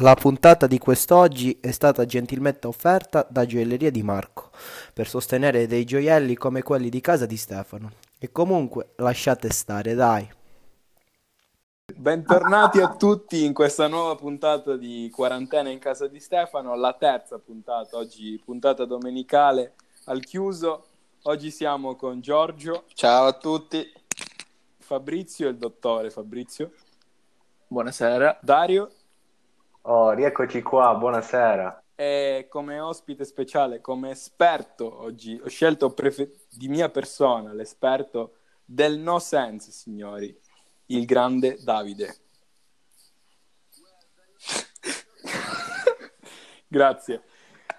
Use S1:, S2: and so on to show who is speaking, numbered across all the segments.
S1: La puntata di quest'oggi è stata gentilmente offerta da Gioielleria di Marco per sostenere dei gioielli come quelli di casa di Stefano. E comunque lasciate stare, dai.
S2: Bentornati a tutti in questa nuova puntata di Quarantena in casa di Stefano, la terza puntata, oggi puntata domenicale al chiuso. Oggi siamo con Giorgio.
S3: Ciao a tutti.
S2: Fabrizio, il dottore Fabrizio.
S4: Buonasera.
S2: Dario.
S5: Oh, rieccoci qua, buonasera.
S2: E come ospite speciale, come esperto oggi, ho scelto prefe- di mia persona l'esperto del no sense, signori, il grande Davide. Grazie.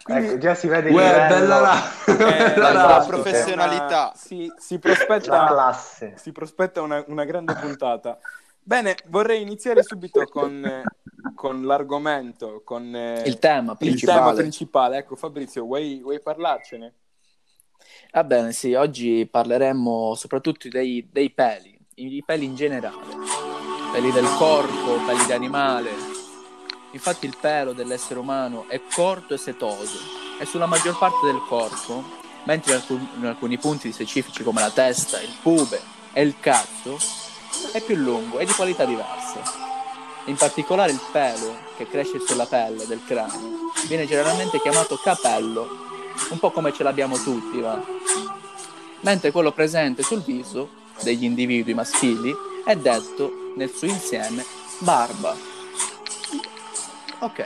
S5: Quindi, ecco, già si vede il
S3: Uè,
S5: livello,
S3: bella la,
S2: eh,
S3: bella la
S5: esatto,
S3: professionalità.
S2: Una- si, si prospetta,
S5: la classe.
S2: si prospetta una, una grande puntata. Bene, vorrei iniziare subito con, eh, con l'argomento, con eh,
S4: Il tema
S2: il
S4: principale.
S2: tema principale. Ecco, Fabrizio, vuoi, vuoi parlarcene?
S4: Va bene, sì, oggi parleremo soprattutto dei, dei peli, i peli in generale, peli del corpo, peli di animale. Infatti il pelo dell'essere umano è corto e setoso e sulla maggior parte del corpo, mentre in alcun- in alcuni punti specifici come la testa, il pube e il cazzo, è più lungo e di qualità diverse. In particolare il pelo che cresce sulla pelle del cranio viene generalmente chiamato capello, un po' come ce l'abbiamo tutti, va. Mentre quello presente sul viso degli individui maschili è detto nel suo insieme barba. Ok.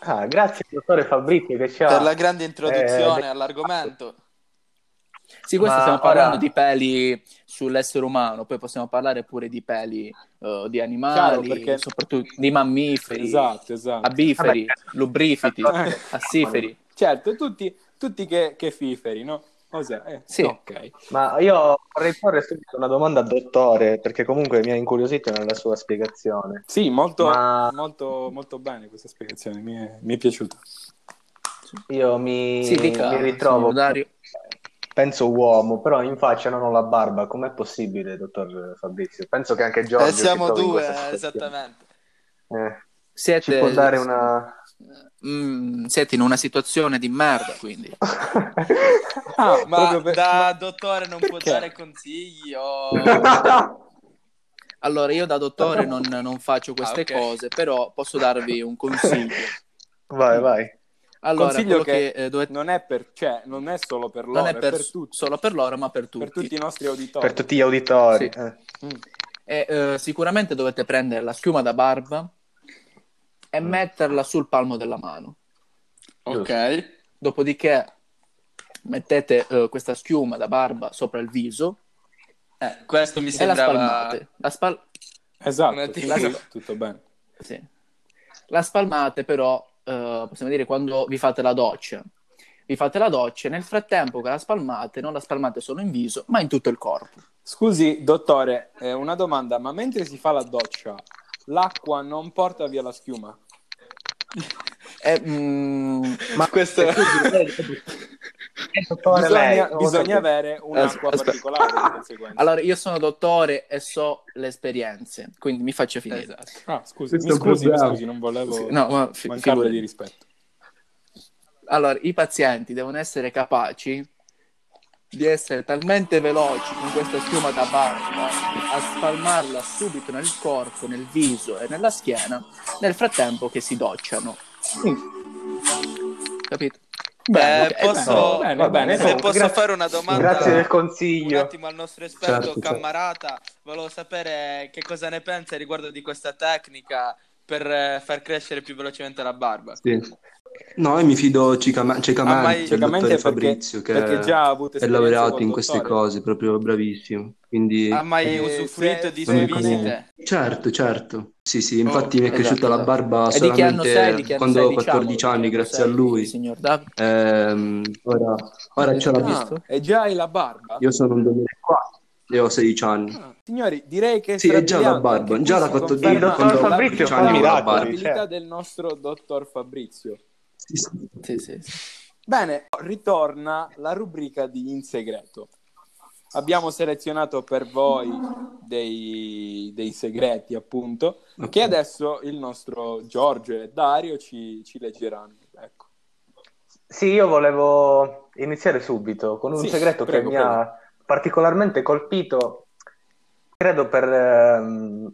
S5: Ah, grazie dottore Fabrizio che ci ha...
S3: Per la grande introduzione
S5: Eh,
S3: all'argomento.
S4: Sì, questo
S5: Ma
S4: stiamo parlando
S5: ora-
S4: di peli sull'essere umano, poi possiamo parlare pure di peli eh, di
S2: Chiaro,
S4: animali,
S2: perché-
S4: soprattutto di mammiferi,
S2: Esatto, esatto.
S4: abiferi, lubrifiti,
S2: Eh.
S4: assiferi.
S2: Certo, tutti, tutti che, che fiferi, no? Cos'è? Eh,
S4: Sì.
S2: Ok.
S5: Ma io vorrei porre subito una domanda al dottore, perché comunque mi ha incuriosito nella sua spiegazione.
S2: Sì, molto,
S5: Ma-
S2: molto, molto bene questa spiegazione, mi è, mi è piaciuta.
S5: Io mi,
S4: Sì, dica,
S5: mi ritrovo,
S4: signor Dario.
S5: Penso uomo, però in faccia non ho la barba. Com'è possibile, dottor Fabrizio? Penso che anche Giorgio
S3: Eh,
S5: si
S3: siamo due, eh, esattamente.
S5: Eh,
S4: Siete,
S5: ci può dare una...
S4: Mm, siete in una situazione di merda, quindi.
S2: Ah,
S3: Ma
S2: per-
S3: da dottore non può
S2: Perché?
S3: dare consigli o...
S4: Allora, io da dottore non, non faccio queste
S3: Ah, ok.
S4: cose, però posso darvi un consiglio.
S5: vai, vai.
S4: Allora,
S2: Consiglio che
S4: che, eh, dovete...
S2: non è per, cioè, non è solo per loro,
S4: non è per,
S2: per tutti,
S4: solo per loro, ma per tutti.
S2: per tutti i nostri auditori.
S5: Per tutti gli auditori.
S4: Sì.
S5: eh.
S2: Mm.
S4: E, eh, sicuramente dovete prendere la schiuma da barba e metterla sul palmo della mano.
S3: Ok.
S4: Dopodiché mettete eh, questa schiuma da barba sopra il viso
S3: Eh, questo mi
S4: e la
S3: sembrava...
S4: spalmate. La, spal-
S2: Esatto, sì, tutto bene.
S4: sì. La spalmate però, eh, possiamo dire, quando vi fate la doccia. Vi fate la doccia e nel frattempo che la spalmate, non la spalmate solo in viso, ma in tutto il corpo.
S2: Scusi, dottore, eh, una domanda, ma mentre si fa la doccia, l'acqua non porta via la schiuma?
S4: E, mm,
S5: Ma
S3: Questo...
S5: dottore, lei,
S2: Bisogna, bisogna avere un'acqua
S4: Aspetta.
S2: particolare di conseguenza.
S4: allora, io sono dottore e so le esperienze, quindi mi faccio finire.
S3: Esatto.
S2: Ah, scusi, mi scusi, mi scusi, non volevo
S4: No, ma fi-
S2: mancarle
S4: figurati.
S2: di rispetto.
S4: Allora, i pazienti devono essere capaci di essere talmente veloci con questa schiuma da barba a spalmarla subito nel corpo, nel viso e nella schiena, nel frattempo che si docciano. Capito?
S2: Bene,
S3: Eh, posso-
S2: bene,
S5: va
S2: bene,
S3: Se
S2: bene.
S3: posso
S5: grazie-
S3: fare una domanda...
S5: Grazie del
S3: Un
S5: consiglio.
S3: attimo al nostro esperto
S5: Certo, certo.
S3: camarata, volevo sapere che cosa ne pensa riguardo di questa tecnica per eh, far crescere più velocemente la barba.
S6: Sì. No, io mi fido ciecama- ciecamente
S3: Ah, ma
S6: del
S2: Ciecamente
S6: dottore
S2: perché,
S6: Fabrizio che
S2: perché già ha avuto
S6: è laureato in queste
S2: dottore.
S6: cose, proprio bravissimo. Quindi,
S3: Ha mai
S2: Eh,
S3: usufruito di sue visite?
S6: certo, certo. Sì, sì, infatti
S3: Oh,
S6: mi è cresciuta
S4: esatto,
S6: la
S4: esatto.
S6: barba
S4: E sei?
S6: solamente
S4: anno
S6: quando
S4: sei,
S6: ho 14
S4: diciamolo,
S6: anni, grazie a
S4: sei,
S6: lui.
S4: Signor Davide.
S6: Ehm, ora, ora ce l'ho
S4: Ah.
S6: visto.
S2: e già hai la barba?
S6: Io sono un 2004 e ho 16 anni.
S2: Ah, Signori, direi che
S6: Sì, è già la barba, già l'ha
S2: conferma
S5: Il dottor
S6: quando-
S5: Fabrizio fa
S6: anni
S5: miracoli.
S2: l'abilità
S5: cioè.
S2: del nostro dottor Fabrizio.
S6: Sì, sì.
S4: Sì.
S2: Bene, ritorna la rubrica di In Segreto. abbiamo selezionato per voi dei, dei segreti, appunto,
S6: Ok.
S2: che adesso il nostro Giorgio e Dario ci, ci leggeranno. Ecco.
S5: Sì, io volevo iniziare subito con un
S2: Sì,
S5: segreto
S2: prego,
S5: che mi ha particolarmente colpito, credo per, ehm,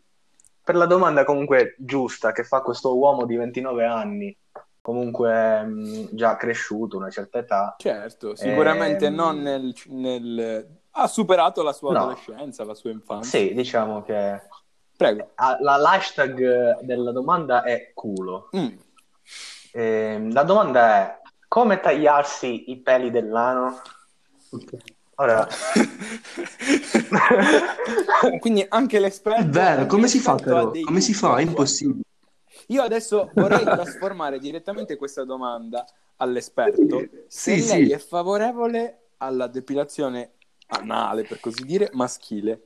S5: per la domanda comunque giusta che fa questo uomo di 29 anni, comunque mh, già cresciuto, una certa età.
S2: Certo, sicuramente
S5: Ehm,
S2: non nel, nel- Ha superato la sua
S5: No.
S2: adolescenza, la sua infanzia.
S5: Sì, diciamo che
S2: Prego.
S5: la- l'hashtag della domanda è culo.
S2: Mm.
S5: Ehm, la domanda è come tagliarsi i peli dell'ano? Ora,
S2: Quindi anche l'esperto...
S6: È vero, come si fa però? Come si fa? È impossibile.
S2: Io adesso vorrei trasformare direttamente questa domanda all'esperto. Se
S6: Sì,
S2: lei
S6: sì.
S2: è favorevole alla depilazione anale, per così dire, maschile.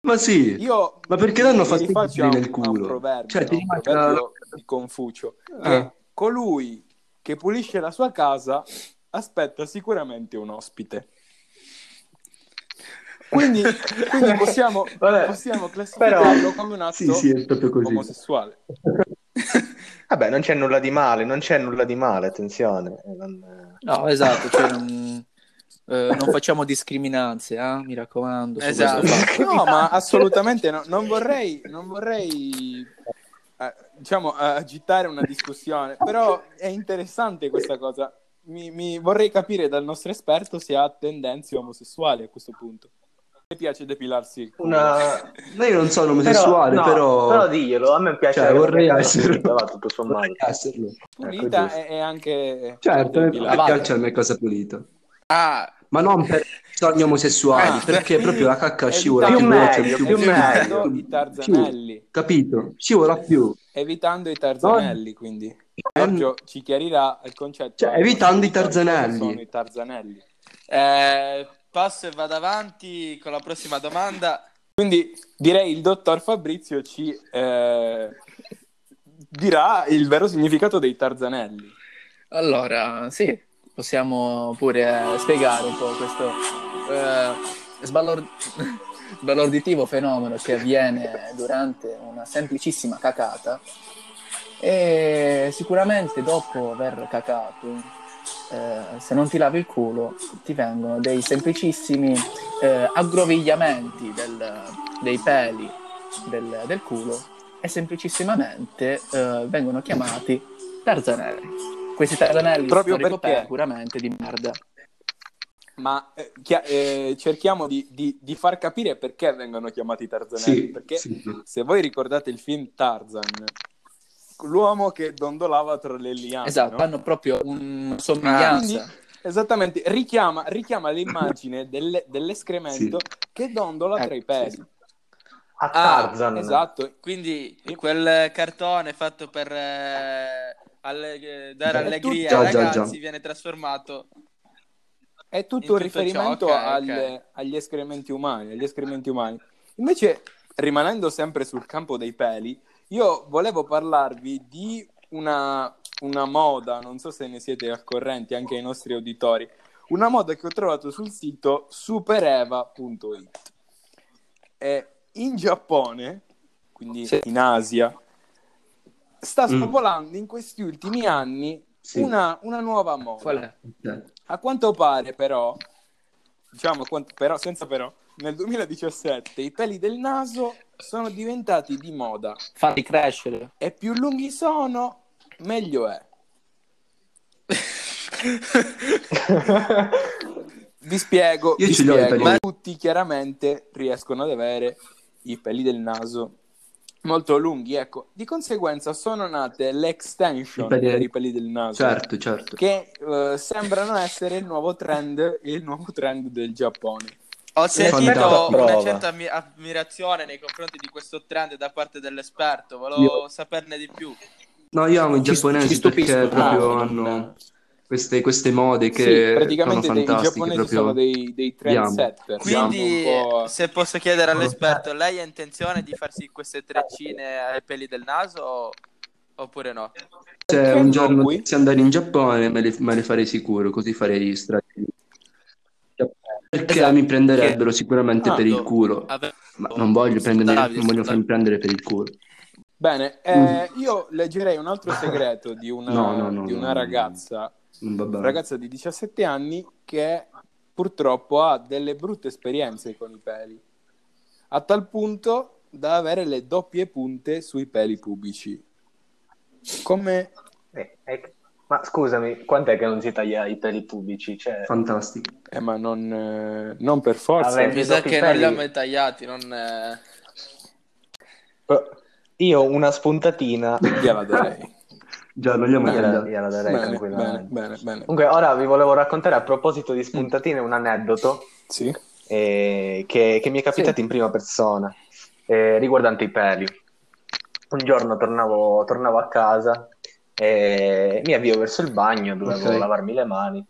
S6: Ma sì,
S2: Io
S6: ma perché fastidio
S2: rifaccio a
S6: nel
S2: un, a un
S6: culo?
S2: proverbio,
S6: Cioè,
S2: no?
S6: ti
S2: un proverbio di Confucio, che
S6: Ah.
S2: colui che pulisce la sua casa aspetta sicuramente un ospite. Quindi, quindi possiamo, possiamo classificarlo come un atto
S6: Sì, sì, è proprio così.
S2: omosessuale.
S5: vabbè, non c'è nulla di male, non c'è nulla di male, attenzione. Eh, non-
S4: No, esatto, cioè, non, eh, non facciamo discriminanze, eh, mi raccomando.
S3: Esatto.
S2: No, ma assolutamente no. Non vorrei, non vorrei eh, diciamo, eh, agitare una discussione, però è interessante questa cosa. Mi, mi- vorrei capire dal nostro esperto se ha tendenze omosessuali a questo punto. Mi piace depilarsi il culo.
S5: Una...
S6: Ma io non sono omosessuale,
S5: no,
S6: però...
S5: però diglielo, a me piace
S6: Cioè, vorrei esserlo.
S5: pulita, va, tutto sommato.
S6: Vorrei esserlo.
S2: Pulita
S5: ecco,
S2: e anche
S6: Certo,
S4: vabbè.
S6: piace a me cosa pulita.
S3: Ah,
S6: Ma non per sogni omosessuali,
S2: Ah,
S6: perché proprio la cacca scivola
S5: Più
S6: più veloce, più,
S5: più
S2: i tarzanelli.
S6: Capito? Scivola più.
S2: Evitando i tarzanelli, quindi. Giorgio ci chiarirà il concetto.
S6: Cioè, evitando i tarzanelli.
S2: sono i tarzanelli.
S3: eh, passo e vado avanti con la prossima domanda.
S2: Quindi direi il dottor Fabrizio ci eh, dirà il vero significato dei tarzanelli.
S4: Allora, sì, possiamo pure spiegare un po' questo eh, sbalor- sbalorditivo fenomeno che avviene durante una semplicissima cacata e sicuramente dopo aver cacato, eh, se non ti lavi il culo, ti vengono dei semplicissimi eh, aggrovigliamenti del- dei peli del, del culo e semplicissimamente eh, vengono chiamati tarzanelli. Questi tarzanelli
S2: Proprio
S4: sono ricoperti
S2: perché?
S4: sicuramente di merda.
S2: Ma eh, eh, cerchiamo di, di- di far capire perché vengono chiamati tarzanelli.
S6: Sì,
S2: perché
S6: sì.
S2: se voi ricordate il film Tarzan, l'uomo che dondolava tra le liane,
S4: Esatto,
S2: no?
S4: hanno proprio una
S2: Ah,
S4: somiglianza.
S2: quindi, esattamente, richiama, richiama l'immagine delle- dell'escremento che dondola tra i peli.
S5: A
S3: Ah,
S5: Tarzan.
S2: Esatto,
S3: Quindi quel cartone fatto per eh, alle- dare
S2: È
S3: allegria
S2: tutto-
S3: ai
S6: Già, già,
S3: ragazzi
S6: già.
S3: viene trasformato
S2: è tutto
S3: In
S2: un
S3: tutto
S2: riferimento
S3: ciò, ok,
S2: alle-
S3: ok.
S2: agli escrementi umani, agli escrementi umani. Invece, rimanendo sempre sul campo dei peli, io volevo parlarvi di una, una moda, non so se ne siete al corrente anche ai nostri auditori, una moda che ho trovato sul sito supereva.it. E in Giappone, quindi
S4: Sì.
S2: in Asia, sta
S6: Mm.
S2: spopolando in questi ultimi anni
S6: Sì.
S2: una, una nuova moda.
S4: Qual è?
S2: A quanto pare, però, diciamo, però, senza però, nel 2017 i peli del naso sono diventati di moda
S4: Farli crescere.
S2: e più lunghi sono, meglio è. Vi spiego,
S6: Io
S2: vi
S6: ce li ho i
S2: spiego. Ma tutti chiaramente riescono ad avere i peli del naso molto lunghi, ecco. Di conseguenza sono nate le extension
S6: I peli-
S2: per i peli del naso
S6: Certo, certo.
S2: che eh, sembrano essere il nuovo trend, il nuovo trend del Giappone.
S3: Ho sentito una certa ammi- ammirazione nei confronti di questo trend da parte dell'esperto. Volevo saperne di più.
S6: No, io amo i
S4: Ci-
S6: giapponesi
S4: ci
S6: perché proprio
S4: Ah,
S6: hanno queste, queste mode che
S2: sì,
S6: sono
S2: praticamente dei, i
S6: fantastiche.
S2: giapponesi
S6: proprio.
S2: sono dei, dei trendsetter.
S3: Quindi,
S2: po'-
S3: se posso chiedere all'esperto, lei ha intenzione di farsi queste treccine ai peli del naso o- oppure no?
S6: Se
S2: Perché
S6: un
S2: no,
S6: giorno dovessi andare in Giappone me le, me le farei sicuro, così farei strati. Perché
S4: Esatto,
S6: mi prenderebbero sicuramente
S2: Ah,
S6: per il culo.
S4: Ave-
S6: Ma non voglio prendermi, non voglio farmi prendere per il culo.
S2: Bene, eh, io leggerei un altro segreto di una,
S6: No, no, no,
S2: di una
S6: no.
S2: ragazza,
S6: bene.
S2: ragazza di 17 anni che purtroppo ha delle brutte esperienze con i peli, a tal punto da avere le doppie punte sui peli pubblici. Come...
S5: Eh, eh, ma scusami, quant'è che non si taglia i peli pubblici? Cioè,
S6: Fantastico.
S2: Eh, ma non, eh, non per forza.
S3: Mi sa che non
S5: peli-
S3: li ha mai tagliati, non... eh,
S5: però io una spuntatina
S2: Gliela darei.
S6: Già, non ho
S5: gliela,
S6: tagliato.
S5: gliela darei
S2: Bene,
S5: tranquillamente.
S2: bene, bene, bene.
S5: Comunque, ora vi volevo raccontare a proposito di spuntatine un aneddoto
S2: Sì.
S5: eh, che, che mi è capitato in prima persona eh, riguardante i peli. Un giorno tornavo, tornavo a casa e mi avvio verso il bagno, dovevo
S6: Ok.
S5: lavarmi le mani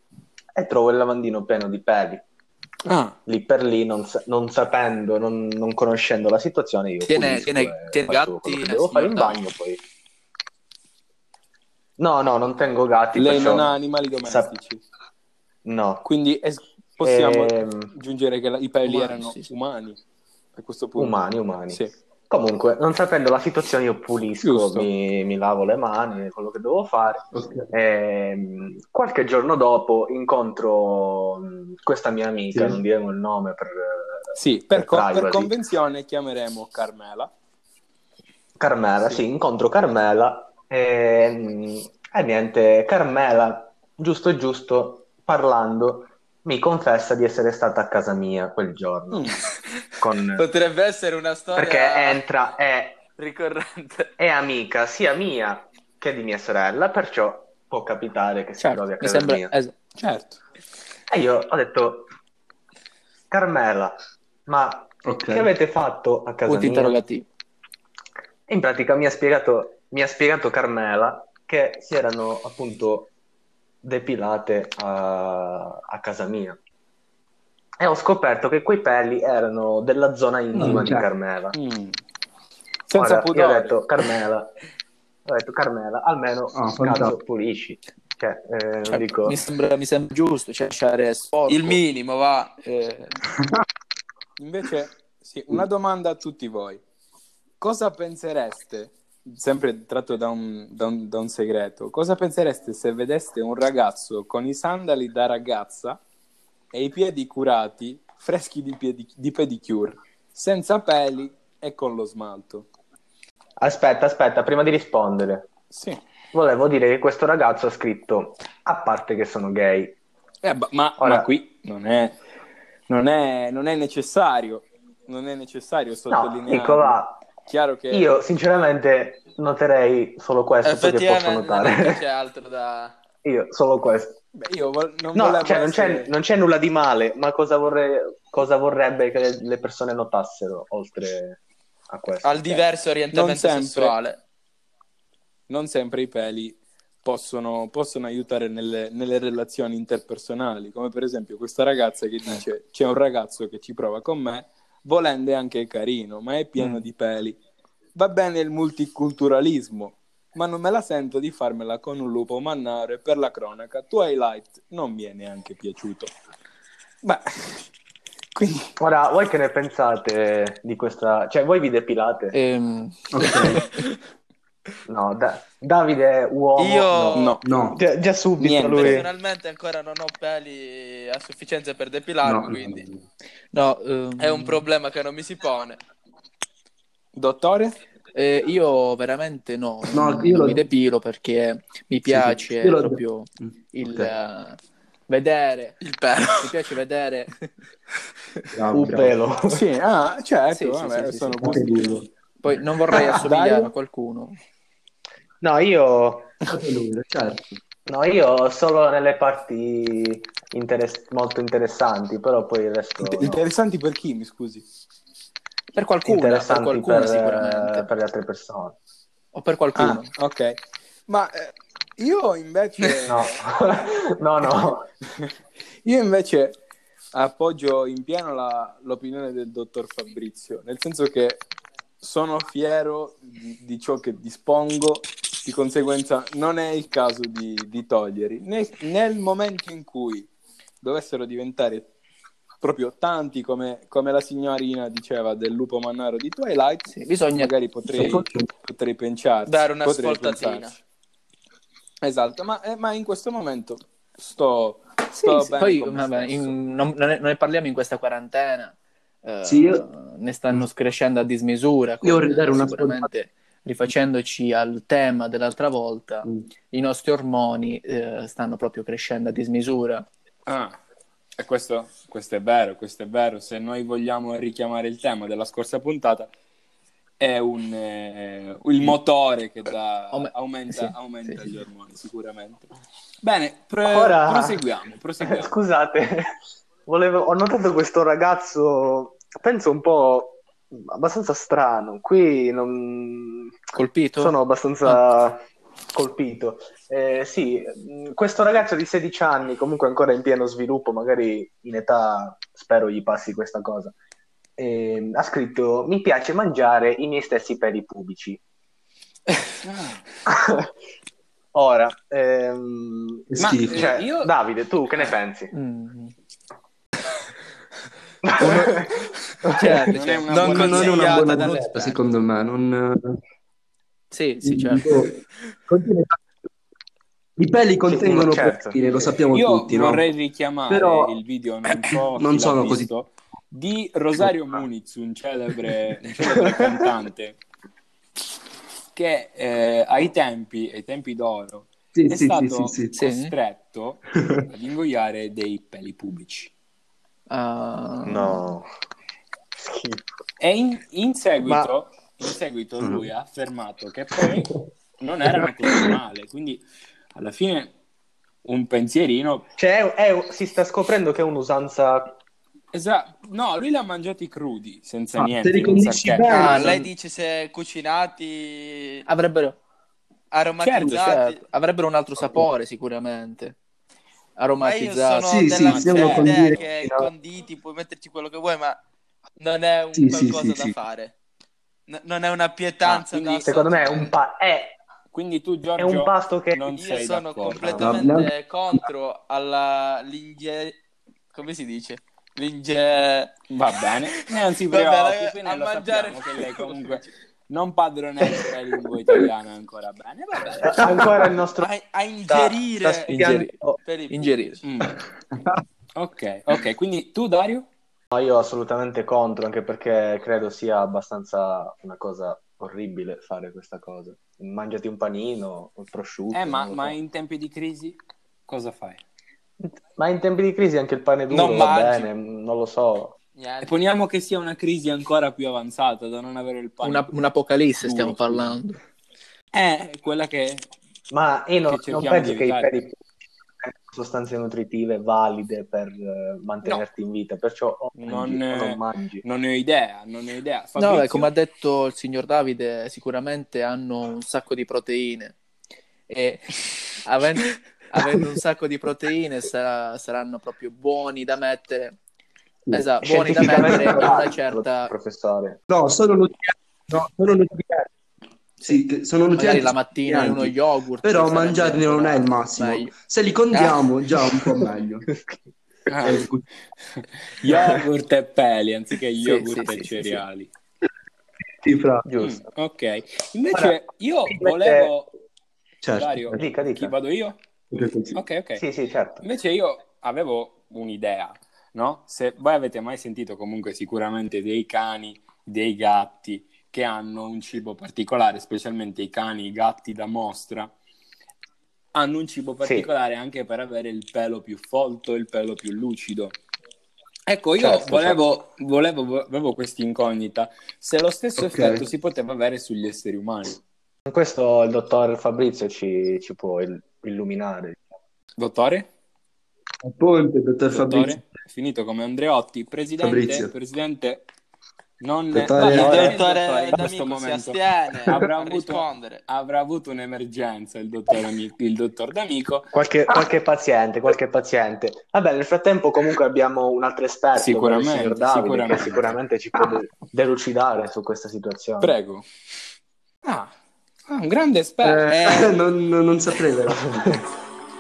S5: e trovo il lavandino pieno di peli.
S2: Ah,
S5: Lì per lì, non, non sapendo, non, non conoscendo la situazione, io
S4: Tiene- tiene- tiene gatti,
S5: devo fare in bagno poi. No, no, non tengo gatti.
S2: lei
S5: perciò-
S2: non ha animali domestici.
S5: No.
S2: Quindi es- possiamo
S5: Ehm,
S2: aggiungere che la- i peli
S4: Umani,
S2: erano
S4: sì, sì.
S2: umani a questo punto.
S5: Umani, umani.
S2: Sì.
S5: Comunque, non sapendo la situazione, io pulisco, mi, mi lavo le mani, quello che devo fare.
S6: Ok.
S5: Ehm, qualche giorno dopo incontro mh, questa mia amica,
S6: Sì.
S5: non diremo il nome per
S2: Sì, per,
S5: Per
S2: co- per convenzione chiameremo Carmela.
S5: Carmela,
S2: Sì.
S5: sì, incontro Carmela e, mh, e niente, Carmela, giusto giusto, parlando, mi confessa di essere stata a casa mia quel giorno.
S2: Mm.
S5: Con-
S3: Potrebbe essere una storia
S5: perché entra, è,
S3: ricorrente.
S5: è amica sia mia che di mia sorella, perciò può capitare che si
S4: Certo,
S5: trovi a casa
S4: sembra...
S5: mia.
S4: es-
S2: Certo.
S5: E io ho detto, Carmela, ma
S6: Ok.
S5: che avete fatto a casa
S4: punti
S5: mia?
S4: interrogativi.
S5: E in pratica mi ha spiegato, mi ha spiegato Carmela che si erano appunto depilate a, a casa mia. E ho scoperto che quei peli erano della zona intima
S6: Mm,
S5: di
S6: certo.
S5: Carmela.
S2: Mm. Senza
S5: Ora, ho detto, Carmela, ho detto, Carmela, almeno
S6: Ah,
S5: cazzo,
S6: fantastico.
S5: pulisci. Cioè, eh,
S4: Certo,
S5: dico...
S4: mi, sembra, mi sembra giusto, cioè lasciare sporco.
S3: Il minimo, va.
S4: eh,
S2: Invece, sì, una domanda a tutti voi. Cosa pensereste, sempre tratto da un, da un- da un segreto, cosa pensereste se vedeste un ragazzo con i sandali da ragazza e i piedi curati, freschi di, piedi- di pedicure, senza peli e con lo smalto?
S5: Aspetta, aspetta, prima di rispondere,
S2: Sì.
S5: volevo dire che questo ragazzo ha scritto, a parte che sono gay,
S2: Eh, ma,
S5: Ora-
S2: ma qui non è, non, è, non è necessario, non è necessario
S5: no,
S2: sottolineare.
S5: Nicola,
S2: Chiaro che...
S5: io sinceramente noterei solo questo, che posso
S3: Effettivamente non
S5: notare.
S3: c'è altro da...
S5: Io solo questo.
S2: Beh, io vol- non
S5: No, cioè, non, c'è, non c'è nulla di male, ma cosa, vorrei, cosa vorrebbe che le, le persone notassero oltre a questo?
S3: Al diverso orientamento
S2: Non sempre.
S3: sessuale.
S2: non sempre i peli possono, possono aiutare nelle, nelle relazioni interpersonali, come per esempio questa ragazza che dice c'è un ragazzo che ci prova con me, volendo è anche carino, ma è pieno
S5: Mm.
S2: di peli. Va bene il multiculturalismo, ma non me la sento di farmela con un lupo mannare per la cronaca. Twilight non mi è neanche piaciuto. Beh, quindi
S5: Ora, voi che ne pensate di questa... Cioè, voi vi depilate?
S4: ehm,
S6: Ok.
S5: No, Da- Davide è uomo.
S3: Io-
S5: no.
S2: no.
S6: No.
S5: Già, già subito
S2: Niente.
S5: lui...
S3: Personalmente ancora non ho peli a sufficienza per depilarmi,
S6: No,
S3: quindi
S4: no, ehm,
S3: è un problema che non mi si pone.
S2: Dottore?
S4: eh, io veramente no,
S6: No,
S4: non
S6: io lo-
S4: mi depilo perché mi piace
S6: Io lo-
S4: proprio il
S6: Ok.
S4: eh, vedere,
S3: Il pelo.
S4: mi piace vedere
S6: Bravo,
S5: Un
S6: bravo.
S5: pelo.
S2: Sì, ah, certo,
S4: Sì, sì,
S2: vabbè,
S4: sì, sì,
S2: sono
S4: sì. Poi non vorrei
S2: Ah,
S4: assomigliare a qualcuno.
S5: No, io...
S6: Certo.
S5: No, io solo nelle parti interess- molto interessanti, però poi il resto...
S2: Inter-
S5: no.
S2: interessanti per chi, mi scusi?
S4: Per qualcuno, per
S5: interessanti
S4: qualcuno
S5: per,
S4: sicuramente,
S5: per le altre persone.
S4: o per qualcuno.
S2: Ah, ok. Ma eh, io invece...
S5: No, no, no.
S2: Io invece appoggio in pieno la- l'opinione del dottor Fabrizio, nel senso che sono fiero di, di ciò che dispongo, di conseguenza non è il caso di, di toglierli. Ne- nel momento in cui dovessero diventare proprio tanti come, come la signorina diceva del lupo mannaro di Twilight,
S4: Sì, bisogna
S2: magari potrei, potrei pensarci.
S3: Dare una
S2: pensarci. Esatto, ma, eh, ma in questo momento sto,
S4: Sì,
S2: sto
S4: sì,
S2: bene
S4: poi vabbè, in- non, non ne, parliamo in questa quarantena. eh,
S6: Sì, io-
S4: Ne stanno crescendo a dismisura.
S6: Io vorrei dare una
S4: sicuramente rifacendoci al tema dell'altra volta,
S6: Mm.
S4: i nostri ormoni eh, stanno proprio crescendo a dismisura.
S2: Ah, e questo, questo è vero, questo è vero. Se noi vogliamo richiamare il tema della scorsa puntata, è un, eh, il motore che dà-
S4: Aume-
S2: aumenta,
S4: sì,
S2: aumenta
S4: sì.
S2: gli ormoni, sicuramente. Bene, pro-
S5: Ora-
S2: proseguiamo, proseguiamo.
S5: Scusate, volevo- ho notato questo ragazzo, penso un po' abbastanza strano. Qui non...
S4: Colpito?
S5: sono abbastanza colpito. Eh, sì, mh, questo ragazzo di 16 anni, comunque ancora in pieno sviluppo, magari in età spero gli passi questa cosa. ehm, ha scritto: Mi piace mangiare i miei stessi peli pubici.
S2: Ah,
S5: Ora, ehm,
S2: Ma, eh,
S5: cioè,
S2: io-
S5: Davide, tu che ne pensi?
S4: Mm. Certo,
S2: non è
S4: certo.
S2: una
S3: Non
S2: buona
S6: non è una buona
S3: esperti.
S6: secondo me. Non...
S4: Sì, sì, certo.
S6: Contiene- I peli contengono
S5: certo.
S6: proteine, lo sappiamo
S2: Io
S6: tutti, no?
S2: vorrei richiamare
S6: Però-
S2: il video, non so
S6: Non sono così-
S2: di Rosario Muniz, un celebre, un celebre cantante che eh, ai tempi, ai tempi d'oro,
S6: Sì,
S2: è
S6: sì,
S2: stato
S6: sì, sì,
S4: Sì.
S2: costretto ad ingoiare dei peli pubblici.
S4: Ah,
S5: No.
S2: E in, in seguito, in seguito lui ha affermato che poi non erano così male, quindi alla fine un pensierino
S5: Cioè, è- è- si sta scoprendo che è un'usanza.
S2: Esatto, no, lui li ha mangiati crudi, senza
S6: Ah,
S2: niente.
S3: Ah, lei dice se cucinati,
S4: avrebbero,
S3: aromatizzati.
S4: certo, avrebbero un altro sapore sicuramente.
S3: Ma io
S4: Aromatizzati.
S3: sono
S6: Sì, sì, condire-
S3: che i conditi puoi metterci quello che vuoi, ma non è un
S6: Sì,
S3: qualcosa
S6: sì,
S3: da
S6: sì.
S3: fare. N- non è una pietanza
S2: Ah, quindi
S5: Secondo me è un, pa- è,
S2: Quindi tu,
S5: è
S2: Giorgio,
S5: un pasto che.
S2: non
S3: Io
S2: sei
S3: sono completamente contro alla l'inge... come si dice? L'inge...
S2: Va bene, non si
S3: a mangiare-
S2: che lei comunque non padroneggia la lingua italiana ancora bene, va bene.
S5: Ancora il nostro.
S3: a, a ingerire
S5: sta studiando-
S4: Ingeri-
S3: per i-
S4: Ingerire.
S2: Mm. Ok, ok, quindi tu Dario?
S5: No, io assolutamente contro, anche perché credo sia abbastanza una cosa orribile fare questa cosa. Mangiati un panino, un prosciutto.
S2: Eh, ma, ma
S5: so.
S2: in tempi di crisi cosa fai?
S5: Ma in tempi di crisi anche il pane duro
S3: Non
S5: va
S3: mangi.
S5: bene, non lo so.
S2: E
S3: Niente.
S2: poniamo che sia una crisi ancora più avanzata da non avere il pane.
S4: Una, un'apocalisse stiamo
S2: Duro, scusa.
S4: parlando.
S2: È quella che
S5: Ma io non,
S2: Che
S5: non
S2: cerchiamo
S5: penso che i peri siano sostanze nutritive valide per eh, mantenerti in vita, perciò o mangi
S2: Non, eh,
S5: non mangi.
S2: non ne ho idea, non ne ho idea.
S4: No,
S2: Fabrizio?
S4: beh, come ha detto il signor Davide, sicuramente hanno un sacco di proteine e avendo, avendo un sacco di proteine sarà- saranno proprio buoni da mettere. Esatto, buoni da mettere in una certa...
S5: professore.
S6: No, sono nutrienti. No, sono nutrienti. Sì, sono
S4: Magari
S6: nutrienti.
S4: la mattina in uno yogurt.
S6: Però mangiarli non è il massimo.
S4: meglio.
S6: Se li condiamo, già un po' meglio.
S2: Ah, yogurt e peli anziché
S4: Sì,
S2: yogurt
S4: sì,
S2: e
S4: sì, sì,
S2: cereali.
S6: sì, fra.
S5: Giusto.
S2: Mm, ok, invece
S5: Ora,
S2: io volevo...
S6: Certo.
S2: Dario,
S5: Dica, dica.
S2: chi vado io? Ok, ok.
S5: Sì, sì, certo.
S2: Invece io avevo un'idea, no? Se voi avete mai sentito comunque sicuramente dei cani, dei gatti che hanno un cibo particolare, specialmente i cani, i gatti da mostra, hanno un cibo particolare anche per avere il pelo più folto, il pelo più lucido. Ecco, io
S5: Certo,
S2: volevo, volevo, avevo questa incognita, se lo stesso
S6: Ok.
S2: effetto si poteva avere sugli esseri umani.
S5: Questo il dottor Fabrizio ci, ci può il- illuminare.
S2: Dottore?
S6: Appunto, dottor Fabrizio.
S2: Dottore? Finito come Andreotti, presidente,
S6: Fabrizio.
S2: presidente, non
S6: Dottore-
S3: Il
S2: bene,
S3: dottore
S2: in questo
S3: D'Amico si
S2: momento
S3: astiene
S2: avrà
S3: a
S2: avuto, avrà avuto un'emergenza il dottor, Ami- il dottor D'Amico.
S5: Qualche, qualche paziente, qualche paziente. Vabbè, nel frattempo comunque abbiamo un altro esperto,
S2: Sicuramente,
S5: Davide,
S2: sicuramente.
S5: che sicuramente ci può de- delucidare su questa situazione.
S2: Prego. Ah, ah, un grande esperto.
S6: Eh, non, non- non saprei.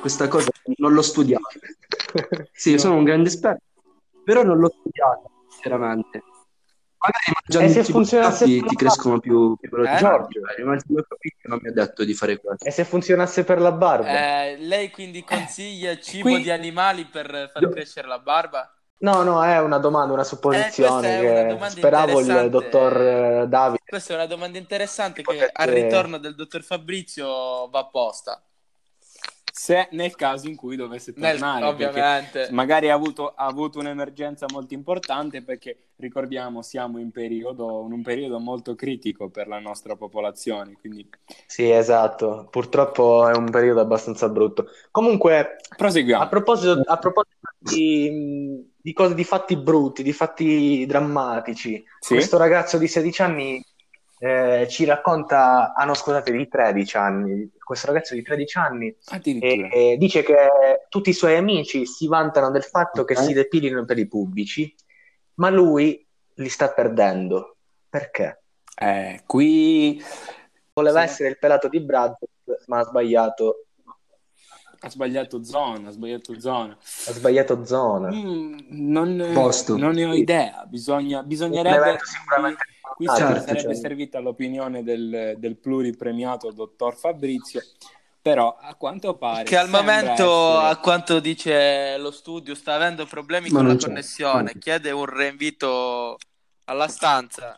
S6: Questa cosa non l'ho studiata. Sì, sono un grande esperto. però non l'ho studiata, sinceramente. Magari
S5: E
S6: mangiando
S5: se
S6: i cibi
S5: funzionasse
S6: ti, ti crescono più, più.
S3: Eh?
S5: Giorgio,
S6: Eh, ma il mio non mi ha detto di fare questo.
S5: e se funzionasse per la barba?
S3: Eh, lei quindi consiglia cibo
S2: qui-
S3: di animali per far
S6: Io-
S3: crescere la barba?
S5: No, no, è una domanda, una
S3: Eh,
S5: supposizione
S3: è una domanda
S5: speravo il dottor eh, Davide.
S3: Questa è una domanda interessante che
S5: Potete-
S3: al ritorno del dottor Fabrizio va posta.
S2: Se nel caso in cui dovesse
S3: Nel-
S2: tornare, perché
S3: ovviamente.
S2: magari ha avuto, ha avuto un'emergenza molto importante perché ricordiamo siamo in, periodo, in un periodo molto critico per la nostra popolazione, quindi
S5: Sì, esatto. Purtroppo è un periodo abbastanza brutto. Comunque, a
S2: proseguiamo.
S5: proposito, a proposito di, di cose, di fatti brutti, di fatti drammatici,
S2: Sì?
S5: questo ragazzo di 16 anni eh, ci racconta, ah no, scusate, di 13 anni, questo ragazzo di 13 anni e, e dice che tutti i suoi amici si vantano del fatto che
S6: Ok.
S5: si depilino per i pubblici, ma lui li sta perdendo. Perché?
S2: Eh, qui
S5: Voleva
S2: Sì.
S5: essere il pelato di Brad, ma ha sbagliato,
S2: ha sbagliato zona, ha sbagliato zona.
S5: ha sbagliato zona.
S2: Mm, non,
S6: Posto.
S2: non ne ho idea, Bisogna, bisognerebbe...
S5: sicuramente
S2: Qui
S5: Ah,
S2: sarebbe-
S6: certo,
S2: sarebbe
S5: certo.
S2: servita l'opinione del, del pluripremiato dottor Fabrizio, però a quanto pare...
S3: Che al momento,
S2: essere-
S3: a quanto dice lo studio, sta avendo problemi
S6: Ma
S3: con la
S6: c'è.
S3: connessione. Chiede un reinvito alla stanza.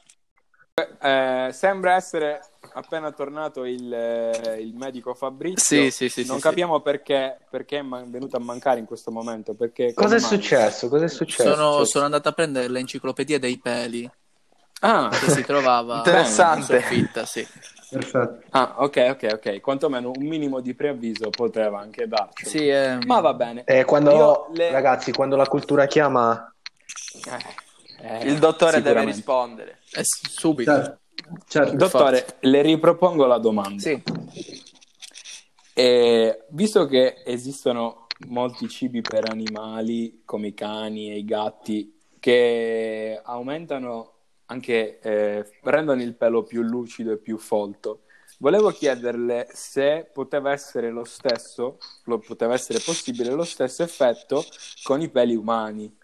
S2: Eh, sembra essere appena tornato il, eh, il medico Fabrizio.
S3: Sì, sì, sì,
S2: Non
S3: sì,
S2: capiamo perché, perché è man- venuto a mancare in questo momento. Perché,
S5: Cosa è successo? Cosa è successo?
S4: Sono, sono andato a prendere l'enciclopedia dei peli
S2: Ah,
S4: che si trovava
S3: Interessante.
S4: in soffitta, sì.
S6: Perfetto.
S2: ah, ok, ok, ok. Quantomeno un minimo di preavviso poteva anche darci.
S4: Sì, eh,
S2: Ma va bene.
S5: Eh, quando,
S2: Io le-
S5: Ragazzi, quando la cultura chiama,
S2: Eh, eh,
S3: Il dottore deve rispondere.
S4: eh, subito.
S6: Certo. Certo.
S2: Dottore, le ripropongo la domanda.
S4: Sì.
S2: E visto che esistono molti cibi per animali, come i cani e i gatti, che aumentano anche, eh, rendono il pelo più lucido e più folto, volevo chiederle se poteva essere lo stesso, lo poteva essere possibile lo stesso effetto con i peli umani.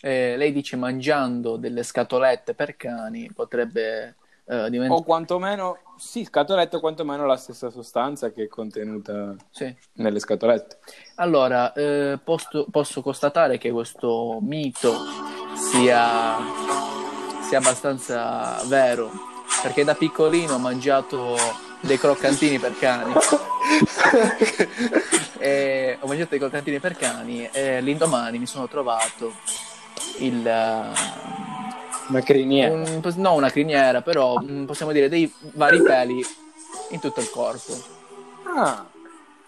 S4: Eh, lei dice mangiando delle scatolette per cani potrebbe eh,
S2: O
S4: diventare...
S2: quantomeno, sì, scatolette, o quantomeno la stessa sostanza che è contenuta
S4: Sì.
S2: nelle scatolette.
S4: Allora, eh, posto- posso constatare che questo mito sia, sia abbastanza vero, perché da piccolino ho mangiato dei croccantini per cani. E ho mangiato dei croccantini per cani e l'indomani mi sono trovato il, eh,
S2: Una criniera.
S4: un- no, una criniera, però mm, possiamo dire dei vari peli in tutto il corpo.
S2: Ah,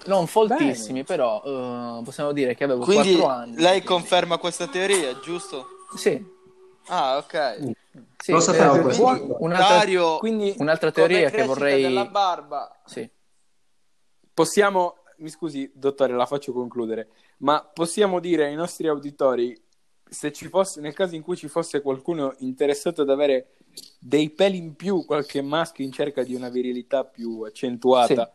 S4: Non foltissimi, però eh, possiamo dire che avevo
S3: Quindi
S4: 4 anni.
S3: lei conferma questa teoria, giusto?
S4: Sì,
S3: Ah, ok.
S4: Sì.
S6: Lo sapevo
S4: eh,
S6: questo.
S4: un- un'altra,
S3: Dario,
S2: quindi
S4: un'altra teoria che vorrei...
S3: della barba.
S4: Sì.
S2: possiamo, mi scusi, dottore, la faccio concludere, ma possiamo dire ai nostri auditori, se ci fosse, nel caso in cui ci fosse qualcuno interessato ad avere dei peli in più, qualche maschio in cerca di una virilità più accentuata,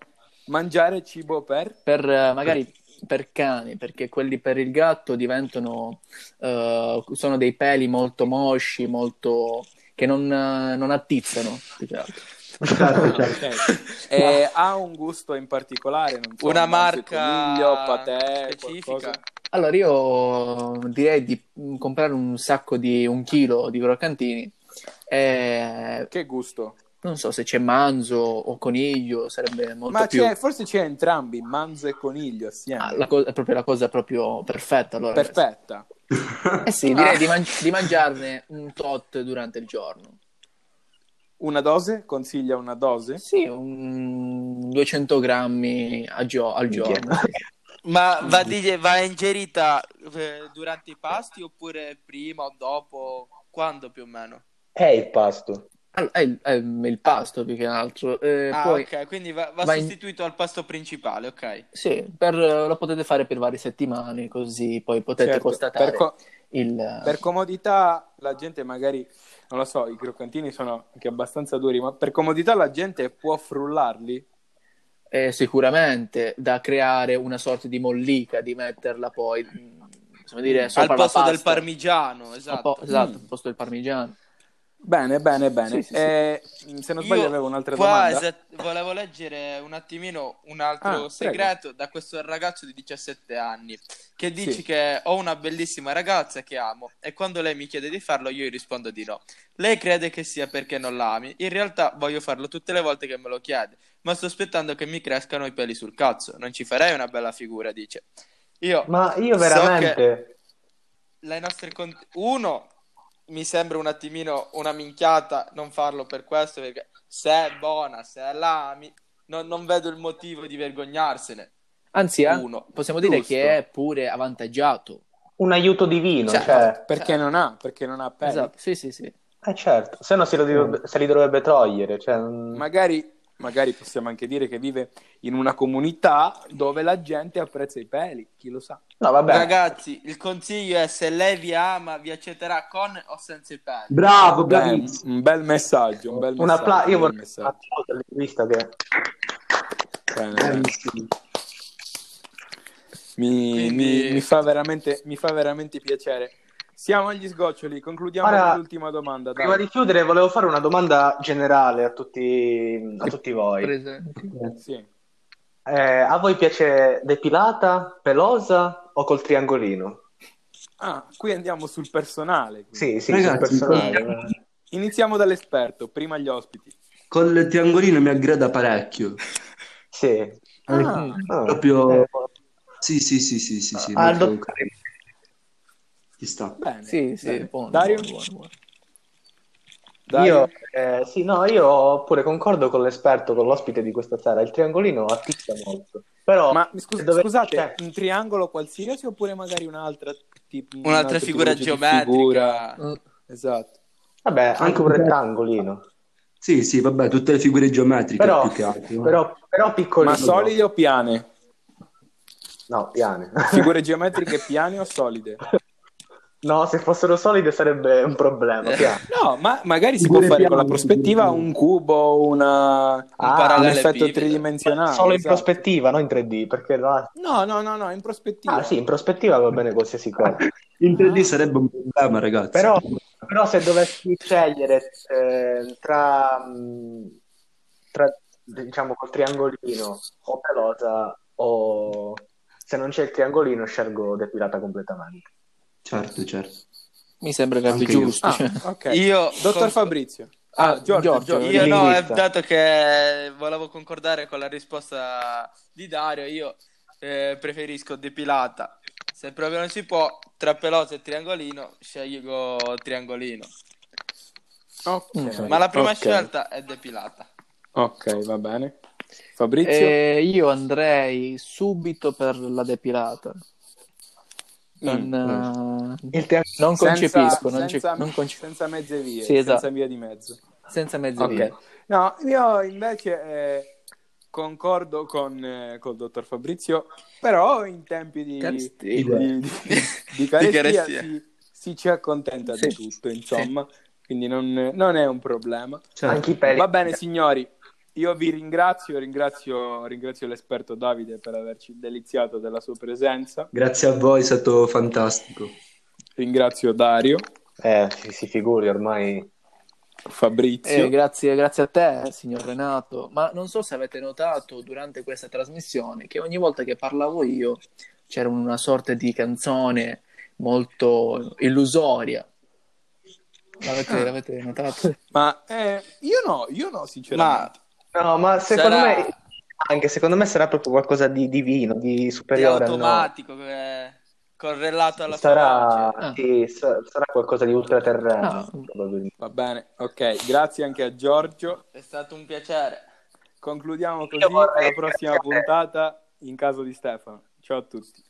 S2: mangiare cibo per...
S4: Per, eh, magari per cani, perché quelli per il gatto diventano... eh, sono dei peli molto mosci, molto... che non, eh, non attizzano.
S6: Certo, certo.
S2: Ok. E ha un gusto in particolare, non so,
S3: Una marca
S2: coniglio, patè,
S3: specifica.
S2: qualcosa.
S4: Allora io direi di comprare un sacco di un chilo di croccantini. E
S2: Che gusto?
S4: Non so se c'è manzo o coniglio, sarebbe molto
S2: Ma
S4: più.
S2: c'è, forse c'è entrambi, manzo e coniglio assieme.
S4: Ah, la co- è proprio la cosa proprio perfetta. Allora.
S2: Perfetta.
S4: Eh sì, direi di, man- di mangiarne un tot durante il giorno.
S2: Una dose? Consiglia una dose?
S4: Sì, un 200 grammi a gio- al giorno.
S3: Ma va, di- va ingerita eh, durante i pasti oppure prima o dopo? Quando più o meno?
S5: è il pasto.
S4: All- È il, è il pasto più che altro. Eh,
S3: ah,
S4: poi,
S3: ok, quindi va, va
S4: va in-
S3: sostituito al pasto principale, ok.
S4: sì, per- lo potete fare per varie settimane, così poi potete
S2: Certo,
S4: constatare
S2: per, co-
S4: il...
S2: per comodità la gente magari, non lo so, i croccantini sono anche abbastanza duri, ma per comodità la gente può frullarli?
S4: eh, sicuramente da creare una sorta di mollica, di metterla poi possiamo dire
S3: Al
S4: sopra la
S3: posto del parmigiano,
S4: Al
S3: esatto.
S4: po- esatto,
S2: Mm.
S4: al posto del parmigiano.
S2: Bene, bene, bene.
S4: Sì, sì, sì.
S2: Eh, se non sbaglio
S3: Io
S2: avevo un'altra
S3: qua
S2: domanda.
S3: esat- volevo leggere un attimino un altro
S2: Ah, prego.
S3: segreto da questo ragazzo di 17 anni che dice
S2: Sì.
S3: che ho una bellissima ragazza che amo e quando lei mi chiede di farlo io gli rispondo di no. Lei crede che sia perché non la ami, in realtà voglio farlo tutte le volte che me lo chiede, ma sto aspettando che mi crescano i peli sul cazzo, non ci farei una bella figura, dice. Io
S5: Ma io
S3: so
S5: veramente...
S3: che le nostre con- uno mi sembra un attimino una minchiata non farlo per questo perché se è buona, se la ami, non, non vedo il motivo di vergognarsene.
S4: Anzi, eh,
S3: Uno.
S4: possiamo dire
S2: Giusto.
S4: che è pure avvantaggiato.
S5: Un aiuto divino,
S3: Cioè,
S5: cioè...
S2: Perché non ha? Perché non ha peli?
S4: Esatto, sì, sì, sì.
S5: Eh certo, se no si dovrebbe- se li dovrebbe togliere, cioè...
S2: Magari, magari possiamo anche dire che vive in una comunità dove la gente apprezza i peli, chi lo sa.
S5: No, vabbè.
S3: Ragazzi, il consiglio è se lei vi ama, vi accetterà con o senza i peli.
S6: Bravo, bravissimo.
S2: un bel messaggio, un bel
S5: Un
S2: messaggio.
S5: appla- io
S2: un bel
S5: vorrei un
S2: messaggio.
S5: applauso all'intervista che...
S6: Bravissimo.
S2: Mi,
S3: Quindi-
S2: mi- mi fa veramente, mi fa veramente piacere. Siamo agli sgoccioli, concludiamo
S5: Ora,
S2: con l'ultima domanda. dai.
S5: Prima di chiudere volevo fare una domanda generale a tutti, a tutti voi.
S4: Presenti.
S2: Sì.
S5: Eh, a voi piace depilata, pelosa o col triangolino?
S2: Ah, qui andiamo sul personale. quindi.
S5: Sì, sì,
S6: Ragazzi,
S5: sul personale.
S2: Iniziamo dall'esperto, prima gli ospiti.
S6: Col triangolino mi aggrada parecchio.
S5: Sì.
S2: Ah,
S5: Ah,
S6: Proprio-
S5: eh,
S6: Sì, sì, sì, sì, sì, sì,
S5: ah, il dottor-
S6: ci sta.
S2: bene.
S4: Sì, sì,
S2: Bene.
S4: buono,
S2: Dario?
S4: buono, buono.
S2: Dario?
S5: Io, eh, sì, no, io pure concordo con l'esperto, con l'ospite di questa sera. Il triangolino attizza molto. Però,
S2: Ma scus-
S5: dove-
S2: scusate,
S5: cioè,
S2: un triangolo qualsiasi oppure magari un'altra tipo,
S3: Un'altra figura
S2: tipologia di
S3: geometrica.
S2: figura?
S4: Mm.
S2: Esatto.
S5: vabbè, anche
S6: Anche
S5: un rettangolino.
S6: Sì, sì, vabbè, tutte le figure geometriche
S5: Però,
S6: più che altro.
S5: però, però piccolino.
S2: Ma solide o piane?
S5: No, piane.
S2: Figure geometriche piane o solide?
S5: No, se fossero solide sarebbe un problema. piano.
S2: No, ma magari si può fare con la prospettiva un cubo, una... un
S5: Ah,
S3: parallelepipedo.
S2: effetto tridimensionale.
S5: Solo in
S2: esatto.
S5: prospettiva, non in 3D, perché là-
S2: No, no, no, no, in prospettiva.
S5: Ah, sì, in prospettiva va bene qualsiasi cosa.
S6: In 3D sarebbe un problema, ragazzi.
S5: Però, però se dovessi scegliere eh, tra, mh, tra, diciamo, col triangolino o pelosa o se non c'è il triangolino scelgo depilata completamente.
S6: Certo, certo.
S4: Mi sembra che
S6: Anche
S4: abbia
S6: io.
S4: giusto.
S2: Ah,
S4: cioè.
S2: ok.
S3: Io
S2: Dottor
S3: con-
S2: Fabrizio.
S4: Ah,
S2: Ah, Giorgio,
S4: Giorgio,
S2: Giorgio.
S3: Io no, eh,
S5: linguista.
S3: dato che volevo concordare con la risposta di Dario, io eh, preferisco depilata. Se proprio non si può, tra pelosa e triangolino, scelgo triangolino.
S2: Ok,
S4: Mm.
S3: Ma la prima
S2: ok.
S3: scelta è depilata.
S2: Ok, va bene. Fabrizio?
S4: Eh, io andrei subito per la depilata. Non,
S2: Mm,
S4: eh,
S5: Il triangolino
S4: non
S2: Senza-
S4: concepisco, non, ce-
S2: senza,
S4: non conce-
S2: senza mezze vie,
S4: Sì, esatto.
S2: senza via di mezzo.
S4: senza mezze
S2: Ok.
S4: vie.
S2: No, io invece eh, concordo con il dottor Fabrizio, però in tempi di,
S4: Carestia.
S2: di, di- di carestia,
S3: carestia.
S2: Si, si ci accontenta
S4: Sì.
S2: di tutto, insomma, quindi non, non è un problema.
S6: Certo.
S2: Va bene, signori, io vi ringrazio, ringrazio, ringrazio l'esperto Davide per averci deliziato della sua presenza,
S6: Grazie a voi, è stato fantastico.
S2: Ringrazio Dario,
S5: Eh, si, si figuri ormai.
S2: Fabrizio.
S4: Eh, grazie, grazie a te, signor Renato. Ma non so se avete notato durante questa trasmissione che ogni volta che parlavo io c'era una sorta di canzone molto illusoria. L'avete,
S2: Ah.
S4: l'avete notato?
S2: Ma eh, io no, io no, sinceramente.
S5: No, ma secondo
S3: Sarà-
S5: me, anche secondo me sarà proprio qualcosa di divino, di
S3: Di
S5: superiore nostro.
S3: automatico, eh, correlato alla
S5: Sarà.
S4: Ah.
S5: sì, sa- sarà qualcosa di ultraterreno,
S4: Ah.
S5: probabilmente.
S2: Va bene, ok, grazie anche a Giorgio.
S3: È stato un piacere.
S2: Concludiamo così
S5: vorrei
S2: la prossima puntata in caso di Stefano. Ciao a tutti.